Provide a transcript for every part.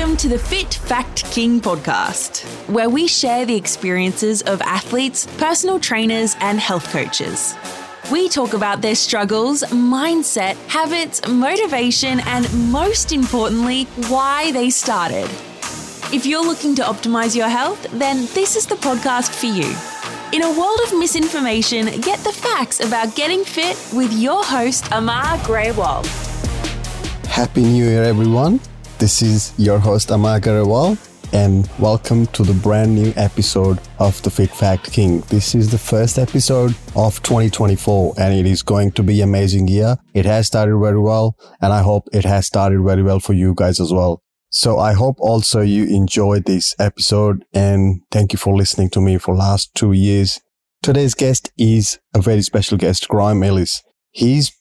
Welcome to the Fit Fact King podcast, where we share the experiences of athletes, personal trainers, and health coaches. We talk about their struggles, mindset, habits, motivation, and most importantly, why they started. If you're looking to optimize your health, then this is the podcast for you. In a world of misinformation, get the facts about getting fit with your host, Amar Grewal. Happy New Year, everyone. This is your host, Amar Grewal, and welcome to the brand new episode of the Fit Fact King. This is the first episode of 2024, and it is going to be amazing year. It has started very well, and I hope it has started very well for you guys as well. So I hope also you enjoyed this episode and thank you for listening to me for last two years. Today's guest is a very special guest, Graham Ellis. He's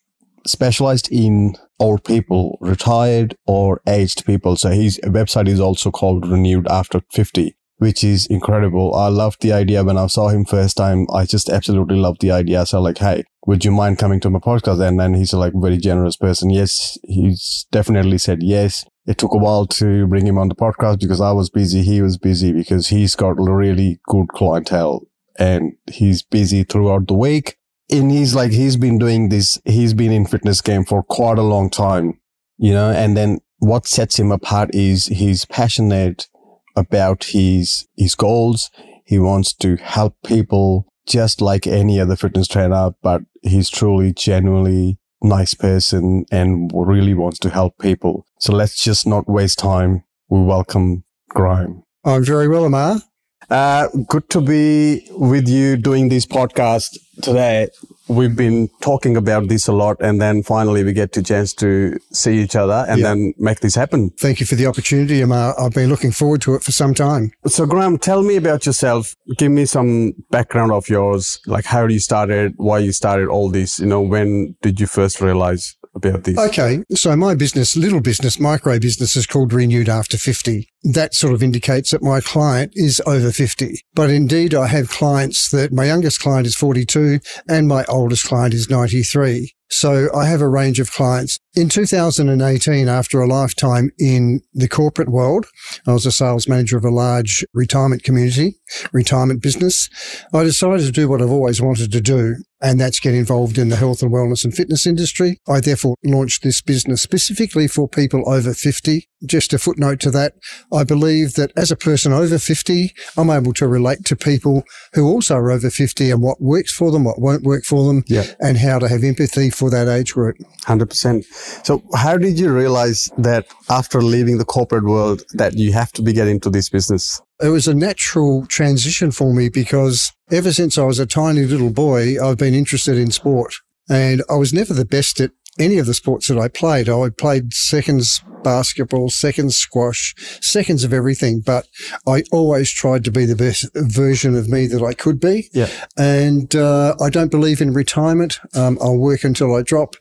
specialized in old people, retired or aged people. So his website is also called Renewed After 50, which is incredible. I loved the idea when I saw him first time. I just absolutely loved the idea. So like, hey, would you mind coming to my podcast? And then he's like very generous person. Yes, he's definitely said yes. It took a while to bring him on the podcast because I was busy. He was busy because he's got really good clientele and he's busy throughout the week and he's like he's been doing this he's been in fitness game for quite a long time you know? And then what sets him apart is he's passionate about his his goals. He wants to help people just like any other fitness trainer but he's truly genuinely nice person and really wants to help people. So let's just not waste time. We welcome Graham. I'm very well amar uh, good to be with you doing this podcast today. We've been talking about this a lot, and then finally we get to chance to see each other and yeah. then make this happen. Thank you for the opportunity. i I've been looking forward to it for some time. So, Graham, tell me about yourself. Give me some background of yours, like how you started, why you started all this. You know, when did you first realize about this? Okay. So my business, little business, micro business is called Renewed After 50. That sort of indicates that my client is over 50. But indeed, I have clients that my youngest client is 42 and my oldest client is 93. So I have a range of clients. In 2018, after a lifetime in the corporate world, I was a sales manager of a large retirement community, retirement business. I decided to do what I've always wanted to do, and that's get involved in the health and wellness and fitness industry. I therefore launched this business specifically for people over 50. Just a footnote to that. I believe that as a person over 50, I'm able to relate to people who also are over 50 and what works for them, what won't work for them, yeah. and how to have empathy for that age group. 100%. So how did you realize that after leaving the corporate world that you have to be getting into this business? It was a natural transition for me because ever since I was a tiny little boy, I've been interested in sport. And I was never the best at any of the sports that I played. I played seconds basketball, seconds squash, seconds of everything, but I always tried to be the best version of me that I could be. Yeah. And uh, I don't believe in retirement. Um, I'll work until I drop,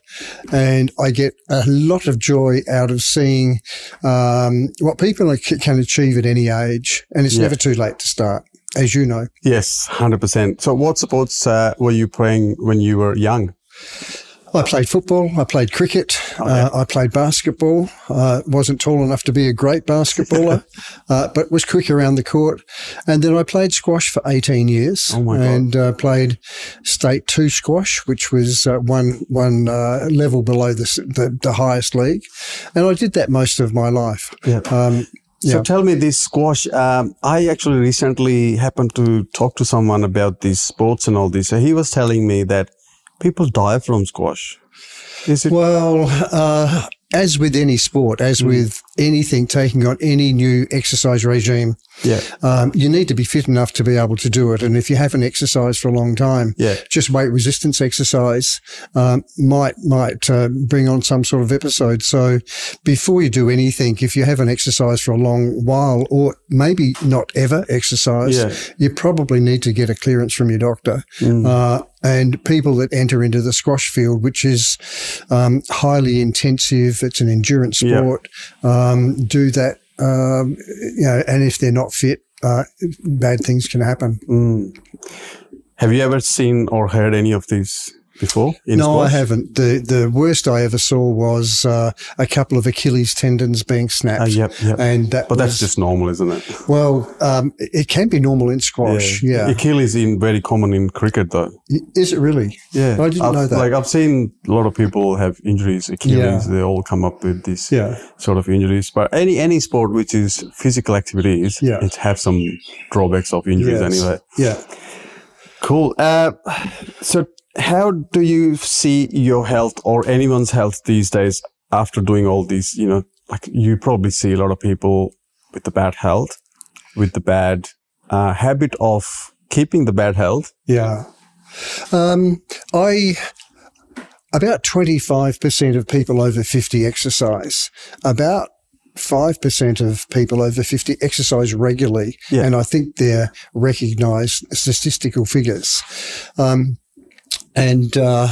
and I get a lot of joy out of seeing um, what people can achieve at any age, and it's yeah. never too late to start. As you know. Yes, 100%. So, what sports uh, were you playing when you were young? I played football. I played cricket. Okay. Uh, I played basketball. Uh, wasn't tall enough to be a great basketballer, uh, but was quick around the court. And then I played squash for 18 years oh and uh, played state two squash, which was uh, one, one uh, level below the, the, the, highest league. And I did that most of my life. Yeah. Um, so yeah. tell me this squash. Um, I actually recently happened to talk to someone about these sports and all this. So he was telling me that people die from squash. Is it? Well, uh, as with any sport, as mm. with anything taking on any new exercise regime, yeah. Um, you need to be fit enough to be able to do it. And if you haven't exercised for a long time, yeah. just weight resistance exercise um, might might uh, bring on some sort of episode. So before you do anything, if you haven't exercised for a long while, or maybe not ever exercised, yeah. you probably need to get a clearance from your doctor. Mm. Uh, and people that enter into the squash field, which is um, highly intensive, it's an endurance sport, yeah. um, do that. Um, you know, and if they're not fit, uh, bad things can happen. Mm. Have you ever seen or heard any of these before? In no, squash? I haven't. The the worst I ever saw was uh, a couple of Achilles tendons being snapped. Ah, yep, yep. And that But that's just normal, isn't it? well, um, it can be normal in squash. Yeah. Achilles is very common in cricket, though. Is it really? Yeah, I didn't I've, know that. Like I've seen a lot of people have injuries, Achilles. They all come up with these Yeah. sort of injuries. But any any sport which is physical activities, Yeah. it have some drawbacks of injuries Yes. anyway. Yeah. Cool. Uh, so, how do you see your health or anyone's health these days after doing all these? You know, like you probably see a lot of people with the bad health, with the bad uh, habit of keeping the bad health. Yeah. Um, I about twenty five percent of people over fifty exercise. About five percent of people over fifty exercise regularly, Yeah. and I think they're recognised statistical figures. Um, and uh,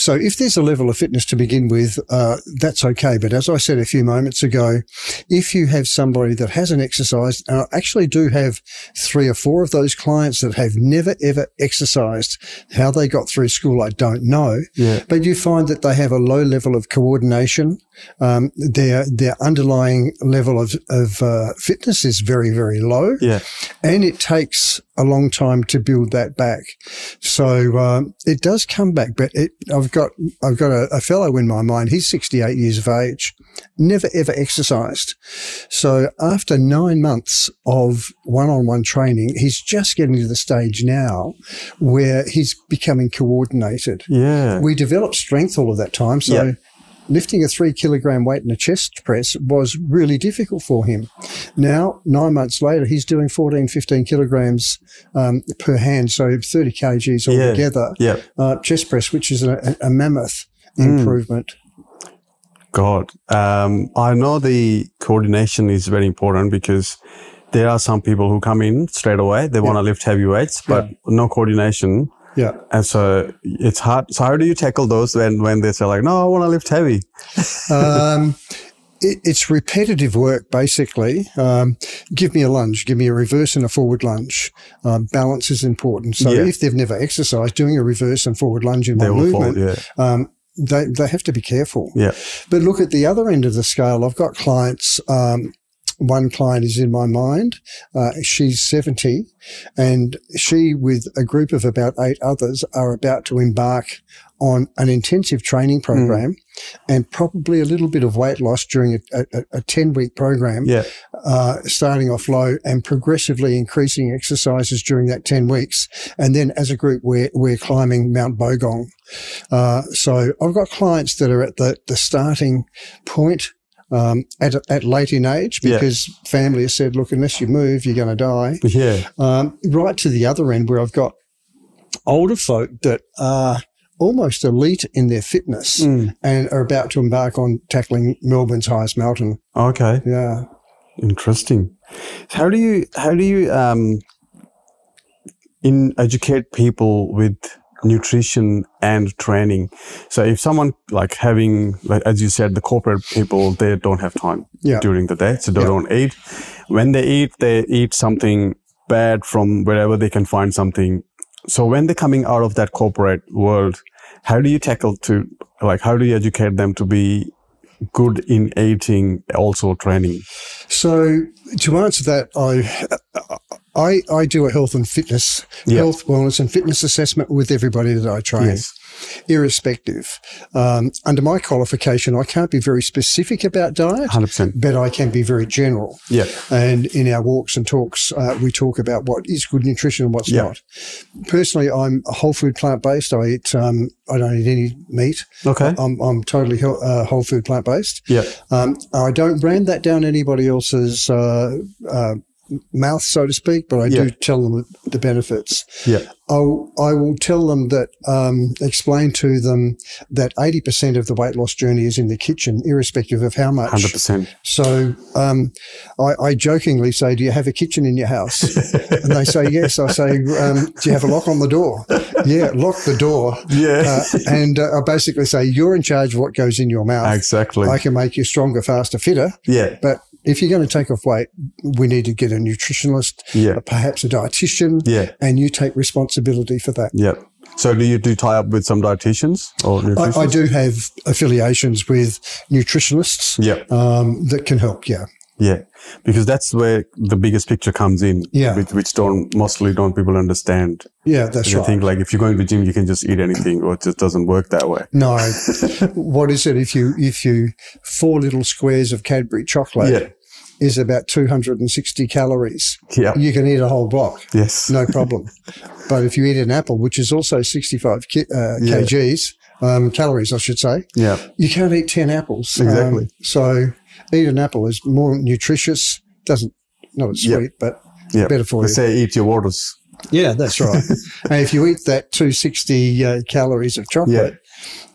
so, if there's a level of fitness to begin with, uh, that's okay. But as I said a few moments ago, if you have somebody that hasn't exercised, and I actually do have three or four of those clients that have never ever exercised, how they got through school, I don't know. Yeah. But you find that they have a low level of coordination. Um, their their underlying level of of uh, fitness is very very low Yeah. and it takes a long time to build that back. So um, it does come back, but it, I've got I've got a, a fellow in my mind. He's 68 years of age, never ever exercised. So after nine months of one-on-one training, he's just getting to the stage now where he's becoming coordinated. Yeah. We develop strength all of that time, so. Yeah. Lifting a three kilogram weight in a chest press was really difficult for him. Now, nine months later, he's doing 14, 15 kilograms um, per hand, so 30 kgs altogether. Yeah. Uh, chest press, which is a, a mammoth Mm. improvement. God. Um, I know the coordination is very important because there are some people who come in straight away. They want to lift heavy weights, but no coordination. Yeah. And so it's hard. So how do you tackle those when, when they say like, no, I want to lift heavy? Um, it, it's repetitive work, basically. Um, give me a lunge, give me a reverse and a forward lunge. Um, balance is important. So Yeah. if they've never exercised, doing a reverse and forward lunge in They one will fall. movement, Yeah. um, they, they have to be careful. Yeah. But look at the other end of the scale. I've got clients. One client is in my mind. Uh, she's 70 and she, with a group of about eight others, are about to embark on an intensive training program and probably a little bit of weight loss during a, a, a 10 week program Yeah. uh, starting off low and progressively increasing exercises during that 10 weeks. And then as a group, we're, we're climbing Mount Bogong. Uh, so I've got clients that are at the, the starting point. Um, at, at late in age Yeah. because family has said, look, unless you move, you're going to die. Yeah. Um, right to the other end where I've got older folk that are almost elite in their fitness Mm. and are about to embark on tackling Melbourne's highest mountain. Okay. Yeah. Interesting. How do you how do you um in educate people with nutrition and training? So if someone like having like as you said, the corporate people they don't have time Yeah. during the day, so they Yeah. don't eat. When they eat, they eat something bad from wherever they can find something. So when they're coming out of that corporate world, how do you tackle to like how do you educate them to be good in eating, also training? So to answer that, I, I, I do a health and fitness, Yeah. health, wellness and fitness assessment with everybody that I train. Yes. Irrespective. Um, under my qualification, I can't be very specific about diet, Hundred percent. but I can be very general. Yeah. And in our walks and talks, uh, we talk about what is good nutrition and what's Yeah. not. Personally, I'm a whole food plant based. I eat, um, I don't eat any meat. Okay. I'm, I'm totally hel- uh, whole food plant based. Yeah. Um, I don't brand that down anybody else's uh, uh, mouth, so to speak, but I Yeah. do tell them the benefits. Yeah. I'll, I will tell them that, um, explain to them that 80% of the weight loss journey is in the kitchen, irrespective of how much. Hundred percent. So um, I, I jokingly say, "Do you have a kitchen in your house?" and they say, "Yes." I say, um, "Do you have a lock on the door?" yeah, lock the door. Yeah. Uh, and uh, I basically say, "You're in charge of what goes in your mouth. Exactly. I can make you stronger, faster, fitter, yeah. but." If you're going to take off weight, we need to get a nutritionist, Yeah. perhaps a dietitian, Yeah. and you take responsibility for that. Yeah. So do you do tie up with some dietitians or nutritionists? I, I do have affiliations with nutritionists Yeah. um, that can help. Yeah. Yeah, because that's where the biggest picture comes in. Yeah. which, which don't mostly don't people understand. Yeah, that's right. think like if you're going to the gym, you can just eat anything, or it just doesn't work that way. No. what is it? If you, if you, four little squares of Cadbury chocolate Yeah. is about 260 calories. Yeah. You can eat a whole block. Yes. No problem. but if you eat an apple, which is also 65 ki- uh, Yeah. kgs, um, calories, I should say, Yeah. you can't eat 10 apples. Exactly. Um, so eat an apple is more nutritious. Doesn't, not as Yep. sweet, but Yeah. better for They you. say eat your waters. Yeah, that's right. and if you eat that 260 uh, calories of chocolate,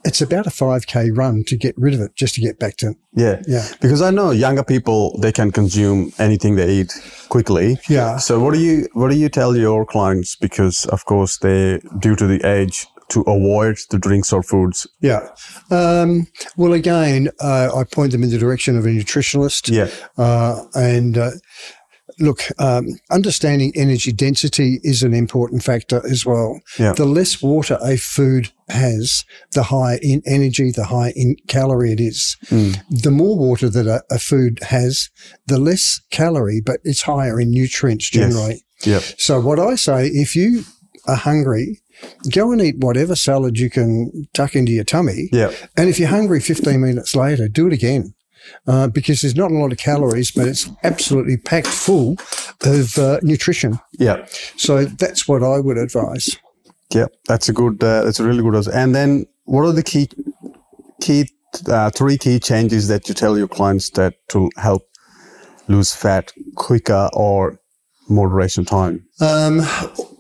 it's about a 5K run to get rid of it, just to get back to, Yeah. Yeah. Because I know younger people they can consume anything they eat quickly. Yeah. So what do you what do you tell your clients? Because of course they due to the age to avoid the drinks or foods. yeah. Um, well, again, uh, I point them in the direction of a nutritionalist. Yeah. Uh, and uh, look, um, understanding energy density is an important factor as well. Yeah. The less water a food has, the higher in energy, the higher in calorie it is. Mm. The more water that a, a food has, the less calorie, but it's higher in nutrients Yes. generally. Yeah. So what I say, if you are hungry, go and eat whatever salad you can tuck into your tummy. Yeah. And if you're hungry 15 minutes later, do it again. Uh, because there's not a lot of calories, but it's absolutely packed full of uh, nutrition. Yeah. So that's what I would advise. Yeah. That's a good. Uh, that's a really good. answer. And then what are the key key uh, three key changes that you tell your clients that to help lose fat quicker or moderation time? Um,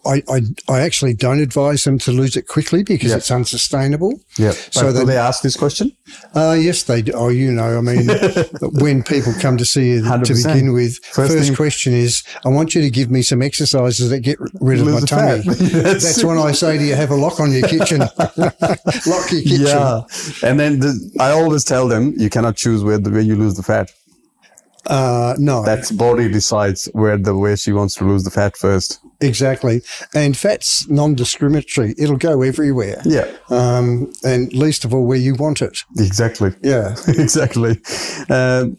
I, I, I actually don't advise them to lose it quickly because Yeah. it's unsustainable. Yeah. So then- they ask this question? Uh, yes, they do. Oh, you know, I mean, when people come to see you to 100%. begin with, First first, thing- question is, I want you to give me some exercises that get rid of my tummy. That's That's when I say to you, have a lock on your kitchen. lock your kitchen. Yeah. And then the, I always tell them you cannot choose where the where you lose the fat. Uh, no, That's body decides where the where she wants to lose the fat first. Exactly. And fat's non-discriminatory. It'll go everywhere. Yeah. Um, and least of all where you want it. Exactly. Yeah. exactly. Um,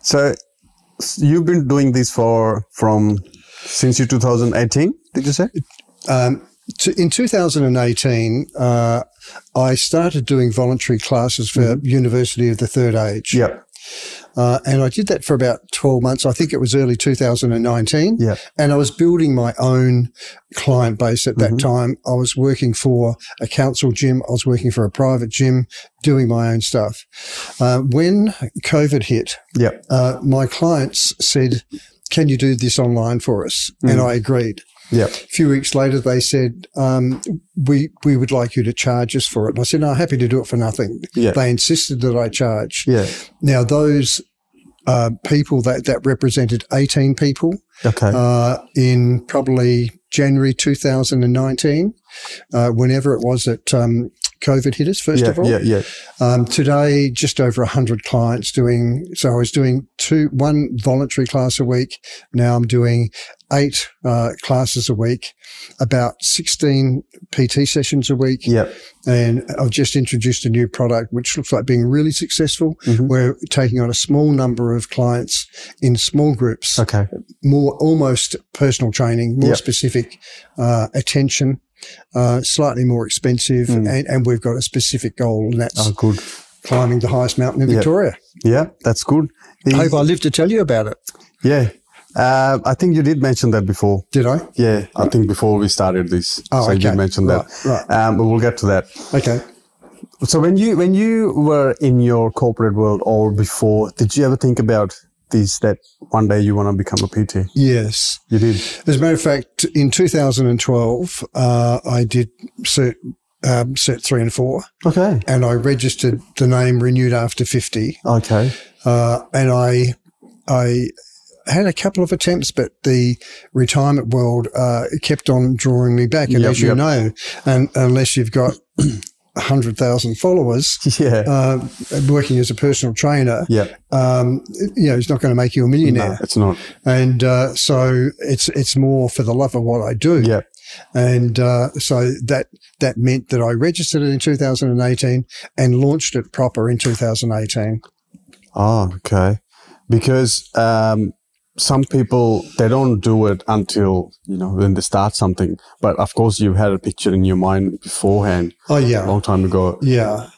so you've been doing this for from since you 2018. Did you say? Um, to, in 2018, uh, I started doing voluntary classes for University of the Third Age. Yeah. Uh, and I did that for about 12 months. I think it was early 2019. Yeah. And I was building my own client base at that Mm-hmm. time. I was working for a council gym. I was working for a private gym, doing my own stuff. Uh, when COVID hit, Yeah. uh, my clients said, can you do this online for us? Mm. And I agreed. Yeah. A few weeks later, they said, um, we, we would like you to charge us for it. And I said, no, I'm happy to do it for nothing. Yeah. They insisted that I charge. Yeah. Now, those uh, people that, that represented 18 people Okay. uh, in probably January 2019, uh, whenever it was that um, COVID hit us, first yeah. of all. Yeah. Yeah. Um, today, just over 100 clients doing, so I was doing two, one voluntary class a week. Now I'm doing eight uh, classes a week, about 16 PT sessions a week. Yeah. And I've just introduced a new product, which looks like being really successful. Mhm. We're taking on a small number of clients in small groups, Okay. more almost personal training, more Yep. specific uh, attention, uh, slightly more expensive, Mm. and, and we've got a specific goal, and that's Oh, good. climbing the highest mountain in Yep. Victoria. Yeah. That's good. The- I hope I live to tell you about it. yeah. Uh, I think you did mention that before. Did I? Yeah, I think before we started this, Oh, so you did mention that. Right, right. Um, but we'll get to that. Okay. So when you when you were in your corporate world or before, did you ever think about this that one day you want to become a PT? Yes. You did. As a matter of fact, in 2012, uh, I did cert, um, cert three and four, Okay. and I registered the name renewed after 50. Okay. Uh, and I, I had a couple of attempts, but the retirement world uh, kept on drawing me back. And Yep, as you yep. know, and unless you've got a hundred thousand followers, Yeah. uh, working as a personal trainer, yeah. um, you know, it's not going to make you a millionaire. No, it's not. And uh, so it's it's more for the love of what I do. Yeah. And uh, so that that meant that I registered it in 2018 and launched it proper in 2018. Oh, okay. Because um, some people they don't do it until you know when they start something. But of course, you've had a picture in your mind beforehand. Oh yeah, a long time ago. Yeah,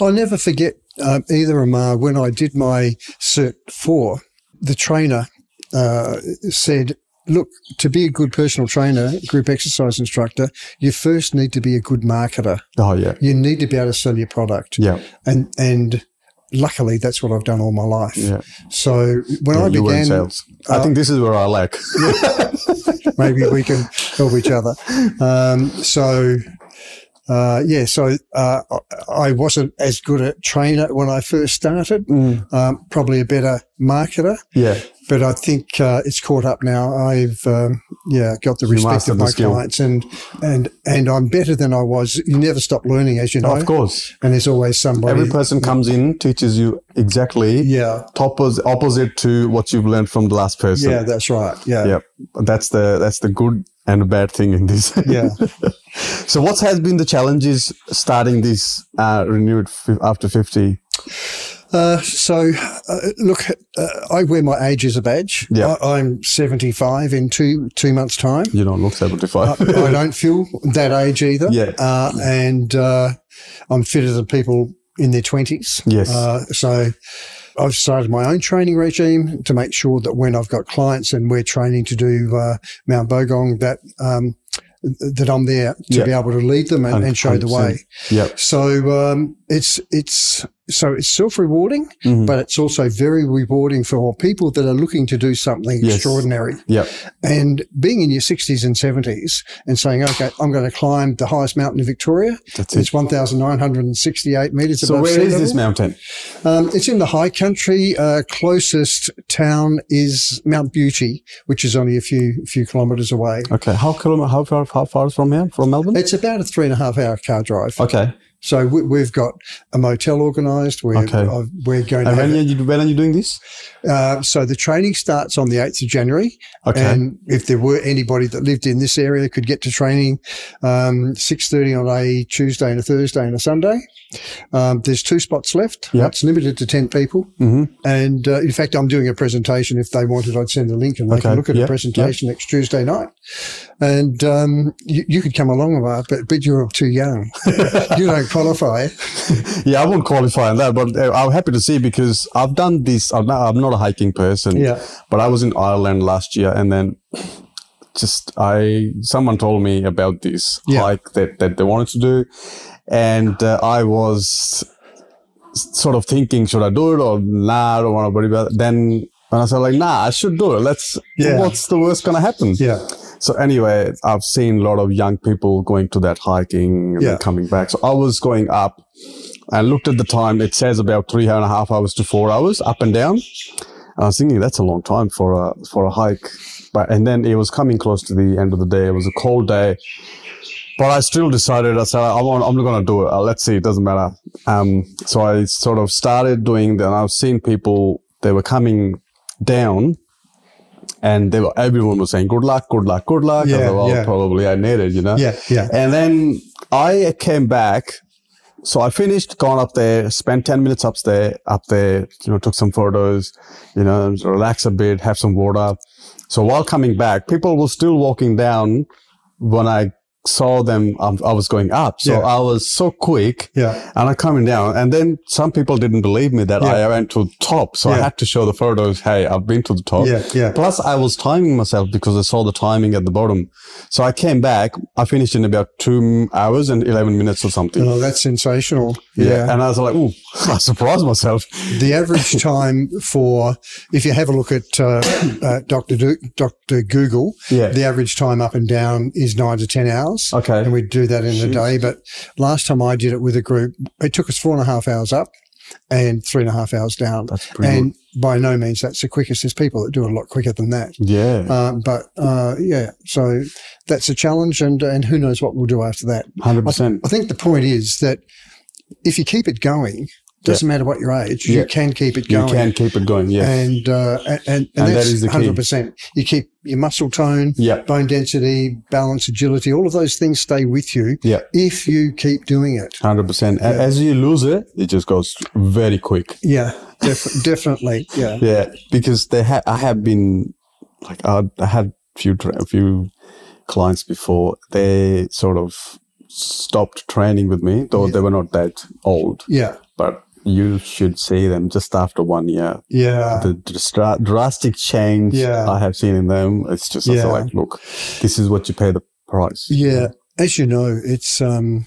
I'll never forget um, either Amar when I did my cert four. The trainer uh, said, "Look, to be a good personal trainer, group exercise instructor, you first need to be a good marketer. Oh yeah, you need to be able to sell your product. Yeah, and and." Luckily, that's what I've done all my life. Yeah. So when yeah, I began, sales. I think this is where I lack. maybe we can help each other. Um, so uh, yeah, so uh, I wasn't as good a trainer when I first started. Mm. Um, probably a better marketer. Yeah, but I think uh, it's caught up now. I've um, yeah got the respect of my clients, and and and I'm better than I was. You never stop learning, as you know. Of course, and there's always somebody. Every person comes in teaches you exactly yeah opposite opposite to what you've learned from the last person. Yeah, that's right. Yeah, yeah. That's the that's the good and a bad thing in this. Yeah. so, what has been the challenges starting this uh, renewed f- after fifty? Uh, so, uh, look, uh, I wear my age as a badge. Yeah. I, am 75 in two two months' time. You don't look 75. I, I don't feel that age either. Yeah. Uh, and uh, I'm fitter than people in their 20s. Yes. so, I've started my own training regime to make sure that when I've got clients and we're training to do uh, Mount Bogong, that um, that I'm there to yep. be able to lead them and, and show the way. Yep. So um, it's it's so it's self rewarding, mm-hmm. but it's also very rewarding for people that are looking to do something yes. extraordinary. Yep. And being in your 60s and 70s and saying, okay, I'm going to climb the highest mountain in Victoria. That's it's 1,968 meters so above sea level. So where is this mountain? Um, it's in the high country. Uh, closest town is Mount Beauty, which is only a few few kilometres away. Okay. How, kilometer, how far how far is from here, from Melbourne? It's about a three and a half hour car drive. Okay. So we, have got a motel organised. We're, okay. uh, we're going. And when, are you, when are you doing this? Uh, so the training starts on the eighth of January. Okay. And if there were anybody that lived in this area, could get to training um, six thirty on a Tuesday and a Thursday and a Sunday. Um, there's two spots left. Yep. It's limited to 10 people. Mm-hmm. And uh, in fact, I'm doing a presentation. If they wanted, I'd send a link and they okay. can look at yep. a presentation yep. next Tuesday night. And um, you, you, could come along, Mark, but, but you're too young. you don't qualify. yeah, I won't qualify on that, but uh, I'm happy to see because I've done this. I'm not, I'm not a hiking person, yeah. but I was in Ireland last year and then just I someone told me about this yeah. hike that, that they wanted to do and uh, I was sort of thinking, should I do it or nah, I don't want to worry about it. Then when I said like, nah, I should do it. Let's, yeah. what's the worst going to happen? Yeah. So anyway, I've seen a lot of young people going to that hiking and yeah. coming back. So I was going up and looked at the time. It says about three and a half hours to four hours up and down. And I was thinking that's a long time for a, for a hike. But, and then it was coming close to the end of the day. It was a cold day. But I still decided, I said, I'm, I'm not going to do it. Uh, let's see. It doesn't matter. Um, so I sort of started doing that. And I've seen people, they were coming down and they were, everyone was saying, good luck, good luck, good luck. Yeah, I well, yeah. probably I need it, you know? Yeah, yeah. And then I came back. So I finished, gone up there, spent 10 minutes up there, up there, you know, took some photos, you know, relax a bit, have some water. So while coming back, people were still walking down when I saw them, um, I was going up. So Yeah. I was so quick Yeah. and I'm coming down. And then some people didn't believe me that Yeah. I went to the top. So I had to show the photos. Hey, I've been to the top. Yeah, yeah. Plus I was timing myself because I saw the timing at the bottom. So I came back. I finished in about two hours and 11 minutes or something. Oh, that's sensational. Yeah. And I was like, ooh, I surprised myself. The average time for, if you have a look at uh, uh, Dr. Do- Dr. Google, Yeah. the average time up and down is nine to 10 hours. Okay. And we'd do that in a day. But last time I did it with a group, it took us four and a half hours up and three and a half hours down. That's and by no means that's the quickest. There's people that do it a lot quicker than that. Yeah. Um, but uh, yeah, so that's a challenge, and and who knows what we'll do after that. 100%. I think the point is that if you keep it going, Doesn't matter what your age, Yeah. you can keep it going. You can keep it going. Yeah. And, uh, and, and, And that that's the key. 100%. You keep your muscle tone, Yeah. bone density, balance, agility, all of those things stay with you Yeah. if you keep doing it. Hundred percent. As you lose it, it just goes very quick. Yeah, def- definitely. Yeah. Yeah, because they ha- I have been like I, I had few tra- a few clients before. They sort of stopped training with me, though they were not that old. Yeah. But you should see them just after one year. Yeah. The dra- drastic change Yeah. I have seen in them. It's just Yeah. like, look, this is what you pay the price. Yeah. As you know, it's, um,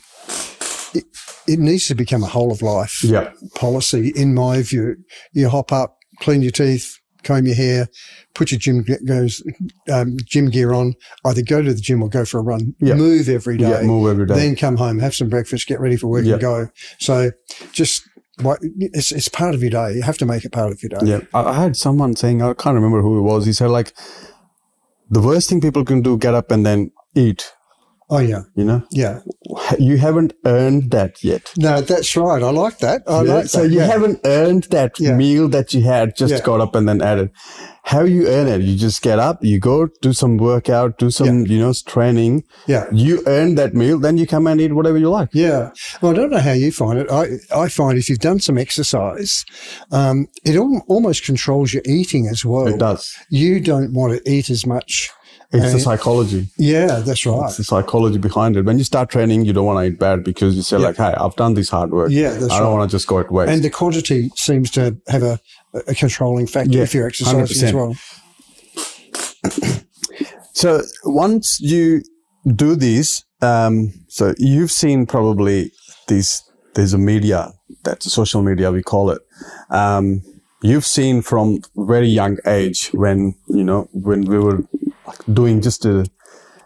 it, it needs to become a whole of life Yeah. policy, in my view. You hop up, clean your teeth, comb your hair, put your gym goes um, gym gear on. Either go to the gym or go for a run. Yeah. Move every day. Yeah, move every day. Then come home, have some breakfast, get ready for work, Yeah. and go. So just what it's it's part of your day. You have to make it part of your day. Yeah, I, I had someone saying I can't remember who it was. He said like, the worst thing people can do get up and then eat. Oh yeah, You know, yeah. you haven't earned that yet. No, that's right. I like that. I Yeah, like so you yeah. haven't earned that Yeah. meal that you had. Just got up and then added. How you earn it? You just get up, you go do some workout, do some you know training. Yeah. You earn that meal, then you come and eat whatever you like. Yeah. Well, I don't know how you find it. I, I find if you've done some exercise, um, it al- almost controls your eating as well. It does. You don't want to eat as much. It's the psychology. Yeah, that's right. It's the psychology behind it. When you start training, you don't want to eat bad because you say like, "Hey, I've done this hard work. Yeah, that's I don't right. want to just go at waste." And the quantity seems to have a, a controlling factor Yeah, if you're exercising 100%. as well. So once you do this, um, so you've seen probably this. There's a media that's social media we call it. Um, you've seen from very young age when you know when we were doing just a.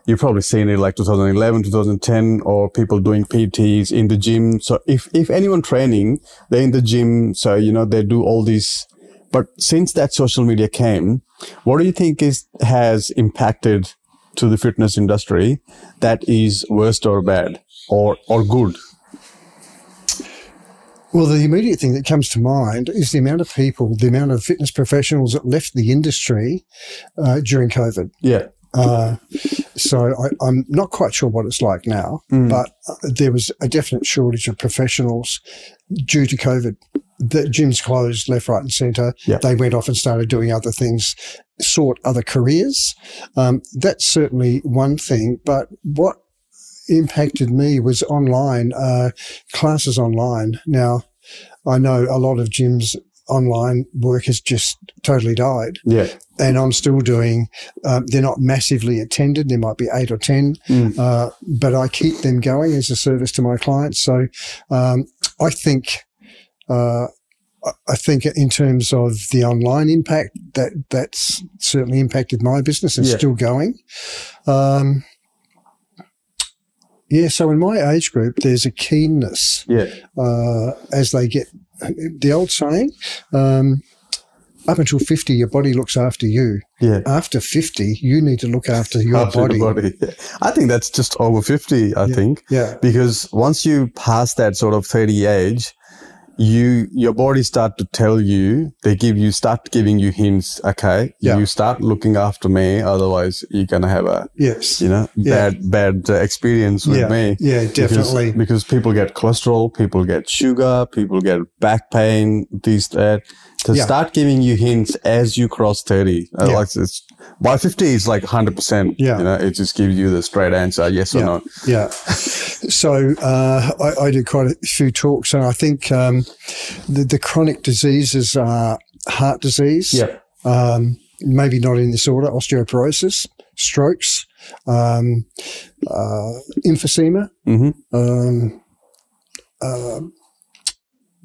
You've probably seen it like 2011, 2010, or people doing PTs in the gym. So if if anyone training, they're in the gym. So you know they do all these. But since that social media came, what do you think is has impacted to the fitness industry that is worst or bad or or good? Well, the immediate thing that comes to mind is the amount of people, the amount of fitness professionals that left the industry uh, during COVID. Yeah. Uh, so I, I'm not quite sure what it's like now, but uh, there was a definite shortage of professionals due to COVID. The gyms closed left, right, and centre. Yeah. They went off and started doing other things, sought other careers. Um, that's certainly one thing. But what impacted me was online uh, classes online. Now, I know a lot of gyms online work has just totally died Yeah. and I'm still doing. Um, they're not massively attended. There might be eight or ten, uh, but I keep them going as a service to my clients. So um, I think. Uh, I- I think in terms of the online impact, that that's certainly impacted my business and Yeah. still going. Um, yeah, so in my age group, there's a keenness Yeah. uh, as they get the old saying, um, up until 50, your body looks after you. Yeah. After 50, you need to look after your After body. body. I think that's just over 50, I think. Yeah. Because once you pass that sort of 30 age, you your body start to tell you they give you start giving you hints okay Yeah. you start looking after me otherwise you're gonna have a Yes. you know Yeah. bad bad experience with Yeah. me Yeah, Because- definitely. because, people get cholesterol people get sugar people get back pain this that to Yeah. start giving you hints as you cross 30 uh, Yeah. like it's by 50 is like 100% Yeah. you know it just gives you the straight answer yes or Yeah. no Yeah. So uh, I, I do quite a few talks, and I think um, the, the chronic diseases are heart disease. Yeah. Um, maybe not in this order: osteoporosis, strokes, um, uh, emphysema, Mhm. um, uh,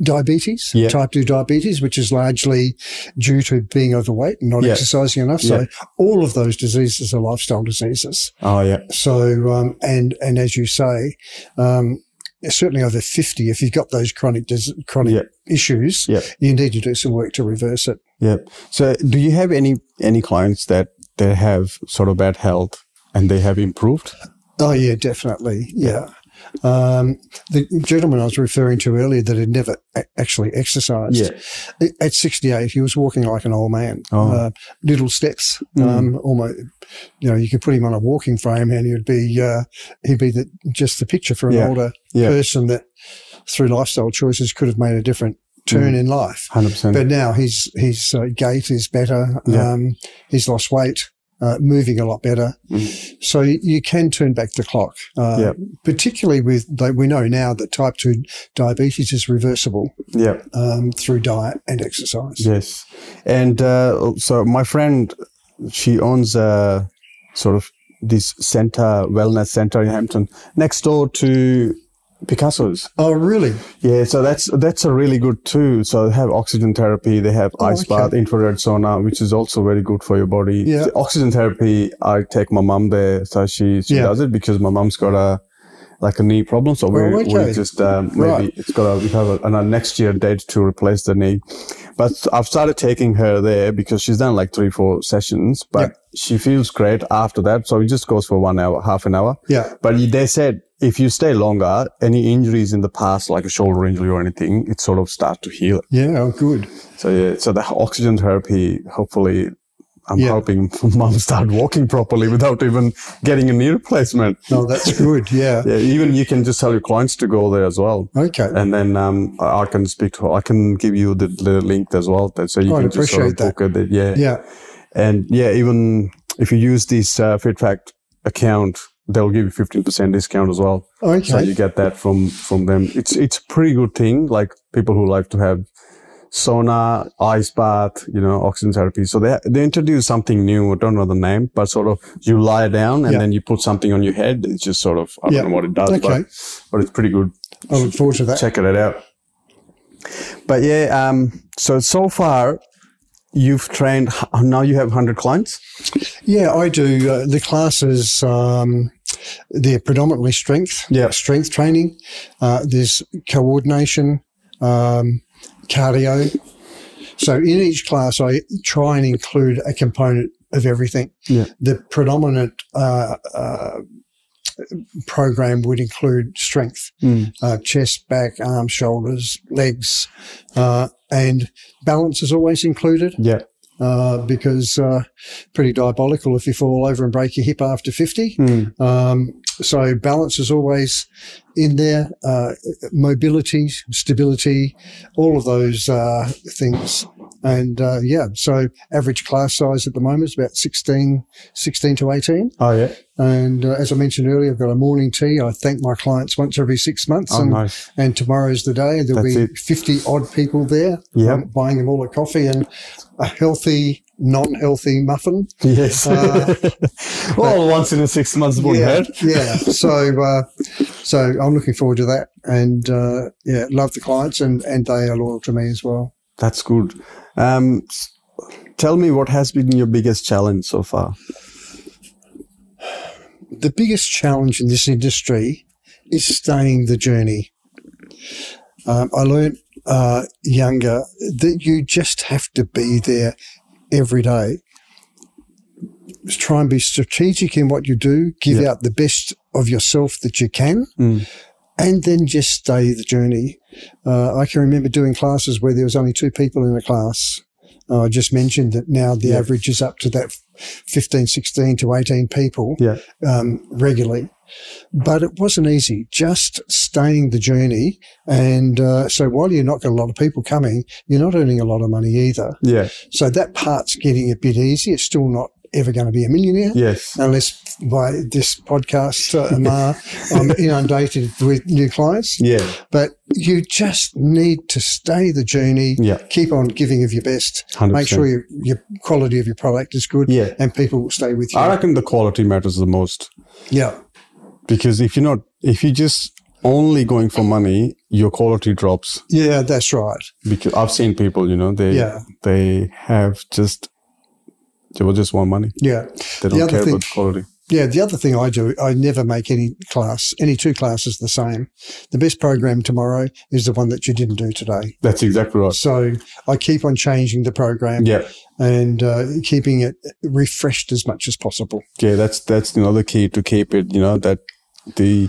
diabetes, Yeah. type 2 diabetes, which is largely due to being overweight and not Yeah. exercising enough. So Yeah. all of those diseases are lifestyle diseases. oh yeah So, um, and, and as you say, um, certainly over 50, if you've got those chronic, dis- chronic issues, Yeah. you need to do some work to reverse it. Yeah. So, do you have any any clients that that have sort of bad health and they have improved? Oh yeah, definitely. Yeah. Um, the gentleman I was referring to earlier that had never a- actually exercised. Yeah. At 68, he was walking like an old man. Oh. Uh, little steps, Mm. um, almost, you know, you could put him on a walking frame and he'd be, uh, he'd be the, just the picture for an Yeah. older Yeah. person that through lifestyle choices could have made a different turn Mm. in life. Hundred percent. But now his, his uh, gait is better. Yeah. Um, he's lost weight. Uh, moving a lot better, Mm. so you, can turn back the clock. Uh, Yeah. Particularly with, we know now that type two diabetes is reversible Yeah. um, through diet and exercise. Yes. And uh, so my friend, she owns a sort of this center, wellness center in Hampton, next door to Picasso's. Oh, really? Yeah, so that's that's a really good too. So they have oxygen therapy, they have Oh, ice okay. bath, infrared sauna, which is also very good for your body. Yeah. The oxygen therapy, I take my mum there, so she she Yeah. does it because my mum's got a like a knee problem. So we Oh, okay. we just um, maybe Right. it's got a we have a, a next year date to replace the knee. But I've started taking her there because she's done like three four sessions, but Yeah. she feels great after that. So it just goes for one hour, half an hour. Yeah. But they said if you stay longer, any injuries in the past, like a shoulder injury or anything, it sort of start to heal. Yeah. Oh, good. So yeah, so the oxygen therapy, hopefully, I'm Yeah. hoping mom start walking properly without even getting a knee replacement. No, that's good. Yeah. Yeah, even you can just tell your clients to go there as well. Okay. And then um, I can speak to. I can give you the, the link as well, that so you I'd can just sort of that. book it. Yeah, Yeah. and yeah, even if you use this uh, FitFact account, they'll give you fifteen percent discount as well. Okay. So you get that from from them. It's it's a pretty good thing. Like people who like to have sauna, ice bath, you know, oxygen therapy. So they they introduced something new. I don't know the name, but sort of you lie down and Yeah. then you put something on your head. It's just sort of I Yeah. don't know what it does, Okay. but but it's pretty good. I look forward to that. Check it out. But yeah, um, so so far you've trained. Now you have hundred clients. Yeah, I do. Uh, the classes, um, they're predominantly strength, Yeah. strength training. Uh, there's coordination, um, cardio. So in each class, I try and include a component of everything. Yeah. The predominant uh, uh, program would include strength, Mm. uh, chest, back, arms, shoulders, legs, uh, and balance is always included Yeah. uh, because uh, pretty diabolical if you fall over and break your hip after 50. Mm. Um, so balance is always in there, uh, mobility, stability, all of those uh, things. And uh, yeah, so average class size at the moment is about 16, 16 to 18. Oh yeah. And uh, as I mentioned earlier, I've got a morning tea. I thank my clients once every six months. Oh and, nice. and tomorrow's the day. There'll That's be it. 50 odd people there Yep. um, buying them all a coffee and a healthy, non healthy muffin. Yes. Uh, well, once in a six months wouldn't yeah, hurt. yeah. So, uh, so I'm looking forward to that, and uh, yeah, love the clients, and and they are loyal to me as well. That's good. Um, tell me what has been your biggest challenge so far? The biggest challenge in this industry is staying the journey. Um, I learned uh, younger that you just have to be there every day. Just try and be strategic in what you do, give Yeah. out the best of yourself that you can, Mm. and then just stay the journey. Uh, I can remember doing classes where there was only two people in a class. Uh, I just mentioned that now the Yeah. average is up to that 15, 16 to 18 people Yeah. um, regularly. But it wasn't easy, just staying the journey. And uh, so while you're not got a lot of people coming, you're not earning a lot of money either. Yeah. So that part's getting a bit easy. It's still not ever going to be a millionaire. Yes. Unless by this podcast, uh, Amar, I'm inundated with new clients. Yeah. But you just need to stay the journey. Yeah. Keep on giving of your best. 100%. Make sure your, your quality of your product is good. Yeah. And people will stay with you. I reckon the quality matters the most yeah. because if you're not, if you're just only going for money, your quality drops. Yeah, that's right. Because I've seen people, you know, they Yeah. they have just they will just want money. Yeah. They The don't other care thing- about quality. Yeah, the other thing I do, I never make any class, any two classes the same. The best program tomorrow is the one that you didn't do today. That's exactly right. So I keep on changing the program Yeah. and uh, keeping it refreshed as much as possible. Yeah, that's that's you know key to keep it. You know that the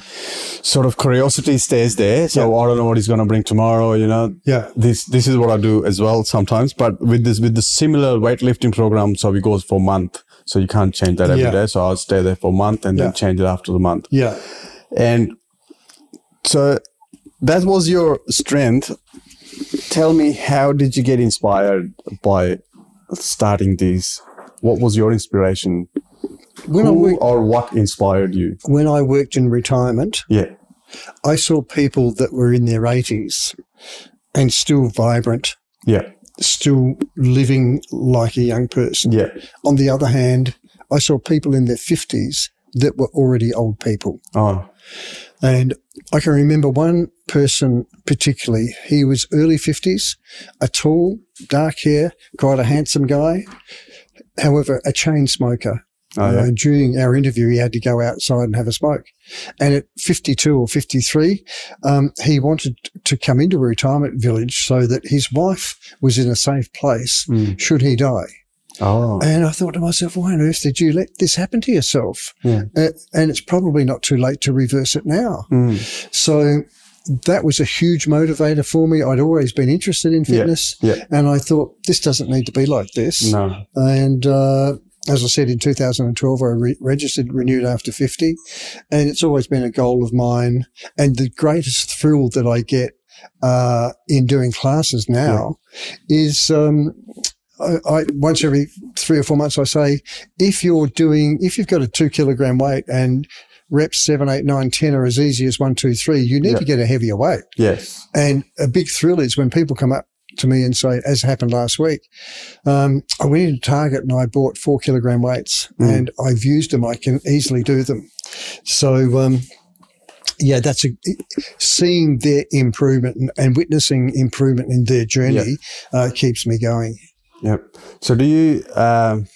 sort of curiosity stays there. So I don't know what he's going to bring tomorrow. You know, Yeah. this this is what I do as well sometimes. But with this with the similar weightlifting program, so it goes for a month. So you can't change that every day. Yeah. So I'll stay there for a month and Yeah. then change it after the month. Yeah. And so that was your strength. Tell me, how did you get inspired by starting these? What was your inspiration? When Who worked, or what inspired you? when I worked in retirement, Yeah. I saw people that were in their 80s and still vibrant, Yeah. still living like a young person. Yeah. On the other hand, I saw people in their 50s that were already old people. Oh. And I can remember one person particularly. He was early 50s, a tall, dark hair, quite a handsome guy. However, a chain smoker. Oh, yeah. Uh, during our interview, he had to go outside and have a smoke. And at 52 or 53, um, he wanted to come into a retirement village so that his wife was in a safe place Mm. should he die. Oh. And I thought to myself, why on earth did you let this happen to yourself? Yeah. Uh, and it's probably not too late to reverse it now. Mm. So that was a huge motivator for me. I'd always been interested in Yeah, fitness. yeah. And I thought, this doesn't need to be like this. No. And uh, as I said, in 2012, I re- registered renewed after 50. And it's always been a goal of mine. And the greatest thrill that I get uh, in doing classes now is. Um, I, I once every three or four months I say if you're doing if you've got a two kilogram weight and reps seven, eight, nine, ten are as easy as one, two, three, you need Yeah. to get a heavier weight. Yes. And a big thrill is when people come up to me and say, as happened last week, um, I went into Target and I bought four kilogram weights Mm. and I've used them. I can easily do them. So, um, yeah, that's a, seeing their improvement and, and witnessing improvement in their journey uh, keeps me going. Yep. So do you, um,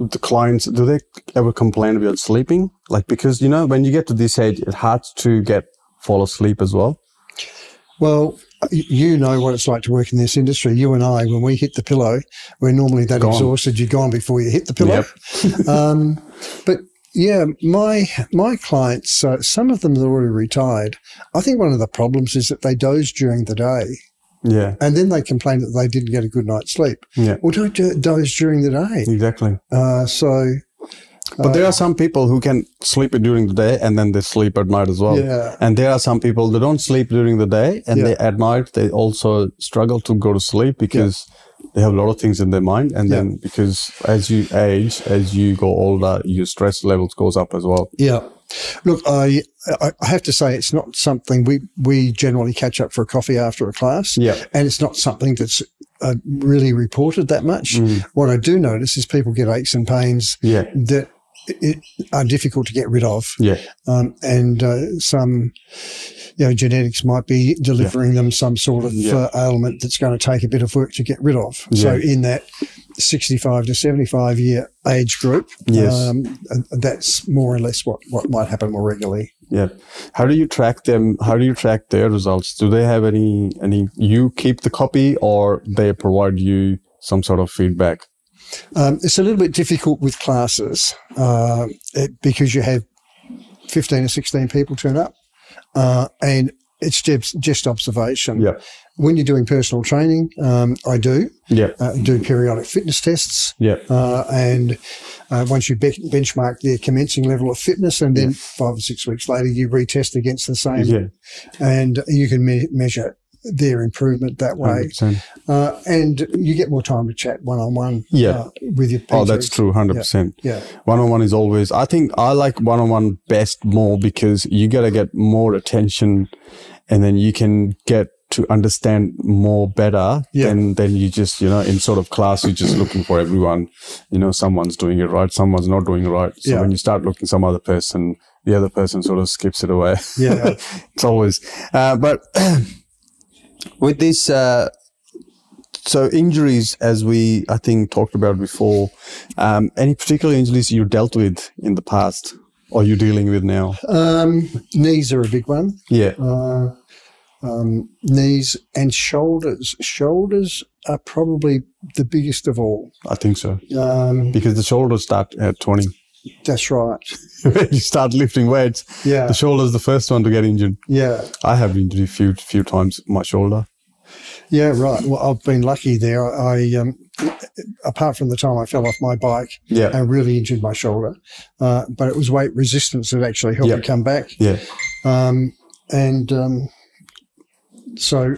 the clients, do they ever complain about sleeping? Like, because, you know, when you get to this age, it's hard to get fall asleep as well. Well, you know what it's like to work in this industry. You and I, when we hit the pillow, we're normally that Gone. exhausted. You're gone before you hit the pillow. um, but yeah, my my clients, uh, some of them are already retired. I think one of the problems is that they doze during the day, Yeah. and then they complain that they didn't get a good night's sleep. Yeah. Well, don't do- doze during the day. Exactly. Uh, so But there are some people who can sleep during the day and then they sleep at night as well. Yeah. And there are some people that don't sleep during the day and Yeah. they at night they also struggle to go to sleep because they have a lot of things in their mind. And Yeah. then because as you age, as you go older, your stress levels goes up as well. Yeah. Look, I I I have to say it's not something we we generally catch up for a coffee after a class. Yeah. And it's not something that's uh, really reported that much. Mm. What I do notice is people get aches and pains Yeah. that it, are difficult to get rid of. Yeah. Um, and uh, some, you know, genetics might be delivering them some sort of Yeah. uh, ailment that's going to take a bit of work to get rid of. So in that 65 to 75 year age group, Yes. um, that's more or less what, what might happen more regularly. Yeah. How do you track them? How do you track their results? Do they have any, any, you keep the copy or they provide you some sort of feedback? Um, it's a little bit difficult with classes uh, it, because you have 15 or 16 people turn up uh, and it's just, just observation. Yeah. When you're doing personal training, um, I do Yeah. uh, do periodic fitness tests. Yeah. Uh, and uh, once you be- benchmark their commencing level of fitness, and then five or six weeks later, you retest against the same, Yeah. and you can me- measure their improvement that way. Uh, and you get more time to chat one on one Yeah. with your Oh, that's true. 100%. Yeah. One on one is always, I think I like one on one best more because you got to get more attention and then you can get to understand more better Yeah. than, than you just, you know, in sort of class, you're just looking for everyone, you know, someone's doing it right, someone's not doing it right. So Yeah. when you start looking some other person, the other person sort of skips it away. Yeah. it's always, uh, but with this, uh, so injuries, as we I think talked about before, um, any particular injuries you dealt with in the past or you're dealing with now? Um, knees are a big one. Yeah, Uh, um, knees and shoulders. Shoulders are probably the biggest of all. I think so Um, because the shoulders start at twenty. That's right. you start lifting weights. Yeah. The shoulder's the first one to get injured. Yeah. I have injured a few few times my shoulder. Yeah, right. Well, I've been lucky there. I, um, apart from the time I fell off my bike Yeah. and really injured my shoulder, uh, but it was weight resistance that actually helped Yeah. me come back. Yeah. Um, and um, so,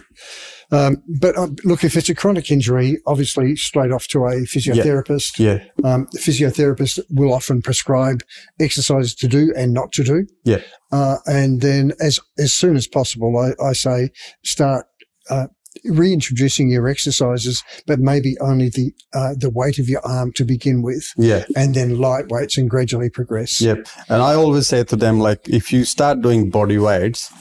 um, but uh, look, if it's a chronic injury, obviously straight off to a physiotherapist. Yeah. Um, the physiotherapist will often prescribe exercises to do and not to do. Yeah. Uh, and then as, as soon as possible, I, I say start, uh, reintroducing your exercises, but maybe only the, uh, the weight of your arm to begin with Yeah. and then light weights and gradually progress. Yep. And I always say to them, like, if you start doing body weights,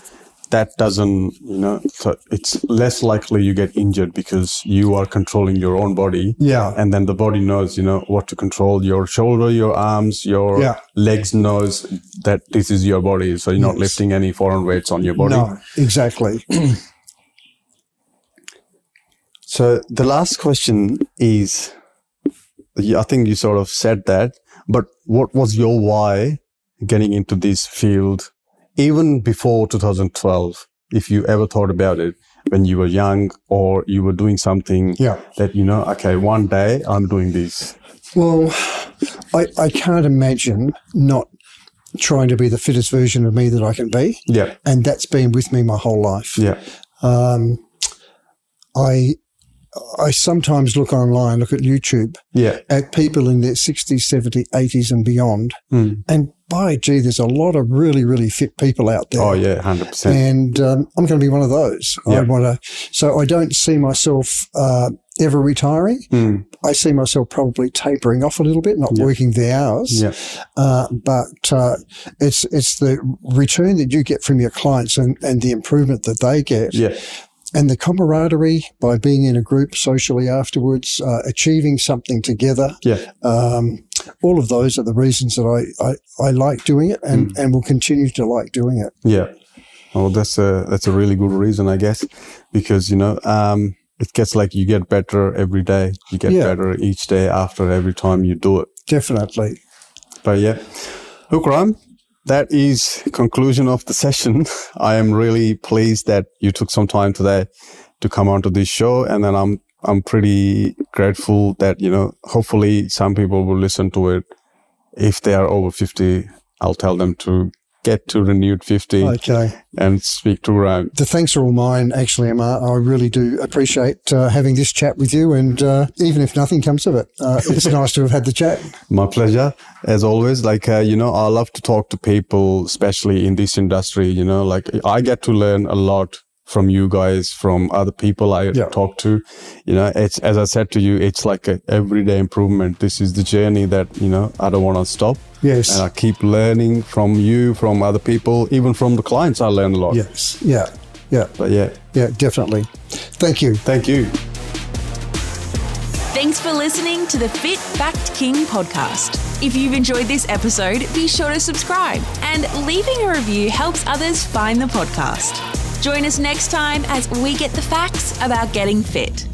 that doesn't, you know, so it's less likely you get injured because you are controlling your own body. Yeah. And then the body knows, you know, what to control. Your shoulder, your arms, your Yeah. legs knows that this is your body. So you're not lifting any foreign weights on your body. No, exactly. So the last question is, I think you sort of said that, but what was your why getting into this field even before 2012? If you ever thought about it when you were young or you were doing something Yeah. that, you know, okay, one day I'm doing this. Well, I, I can't imagine not trying to be the fittest version of me that I can be. Yeah. And that's been with me my whole life. Yeah. Um, I, I sometimes look online, look at YouTube Yeah. at people in their 60s, 70s, 80s and beyond. Mm. And by gee, there's a lot of really, really fit people out there. Oh, yeah. 100%. And um, I'm going to be one of those. I want to, so I don't see myself uh, ever retiring. Mm. I see myself probably tapering off a little bit, not working the hours. Yeah. Uh, but uh, it's it's the return that you get from your clients and, and the improvement that they get, Yeah. And the camaraderie by being in a group socially afterwards, uh, achieving something together. Yeah. Um, all of those are the reasons that I, I, I like doing it and, Mm. and will continue to like doing it. Yeah. Oh, that's a that's a really good reason, I guess, because you know, um, it gets like you get better every day. You get Yeah. better each day after every time you do it. Definitely. But yeah, Graham, that is conclusion of the session. I am really pleased that you took some time today to come onto this show, and then I'm I'm pretty grateful that you know hopefully some people will listen to it. If they are over fifty, I'll tell them to get to renewed fifty Okay. and speak to Ryan. The thanks are all mine, actually, Emma. I really do appreciate uh, having this chat with you. And uh, even if nothing comes of it, uh, it's nice to have had the chat. My pleasure, as always. Like, uh, you know, I love to talk to people, especially in this industry. You know, like I get to learn a lot from you guys, from other people I Yeah. talk to. You know, it's, as I said to you, it's like a everyday improvement. This is the journey that, you know, I don't want to stop. Yes. And I keep learning from you, from other people, even from the clients. I learn a lot. Yes. Yeah. Yeah. But yeah, Yeah, definitely. Thank you. thank you. Thanks for listening to the Fit Fact King podcast. If you've enjoyed this episode, be sure to subscribe, and leaving a review helps others find the podcast. Join us next time as we get the facts about getting fit.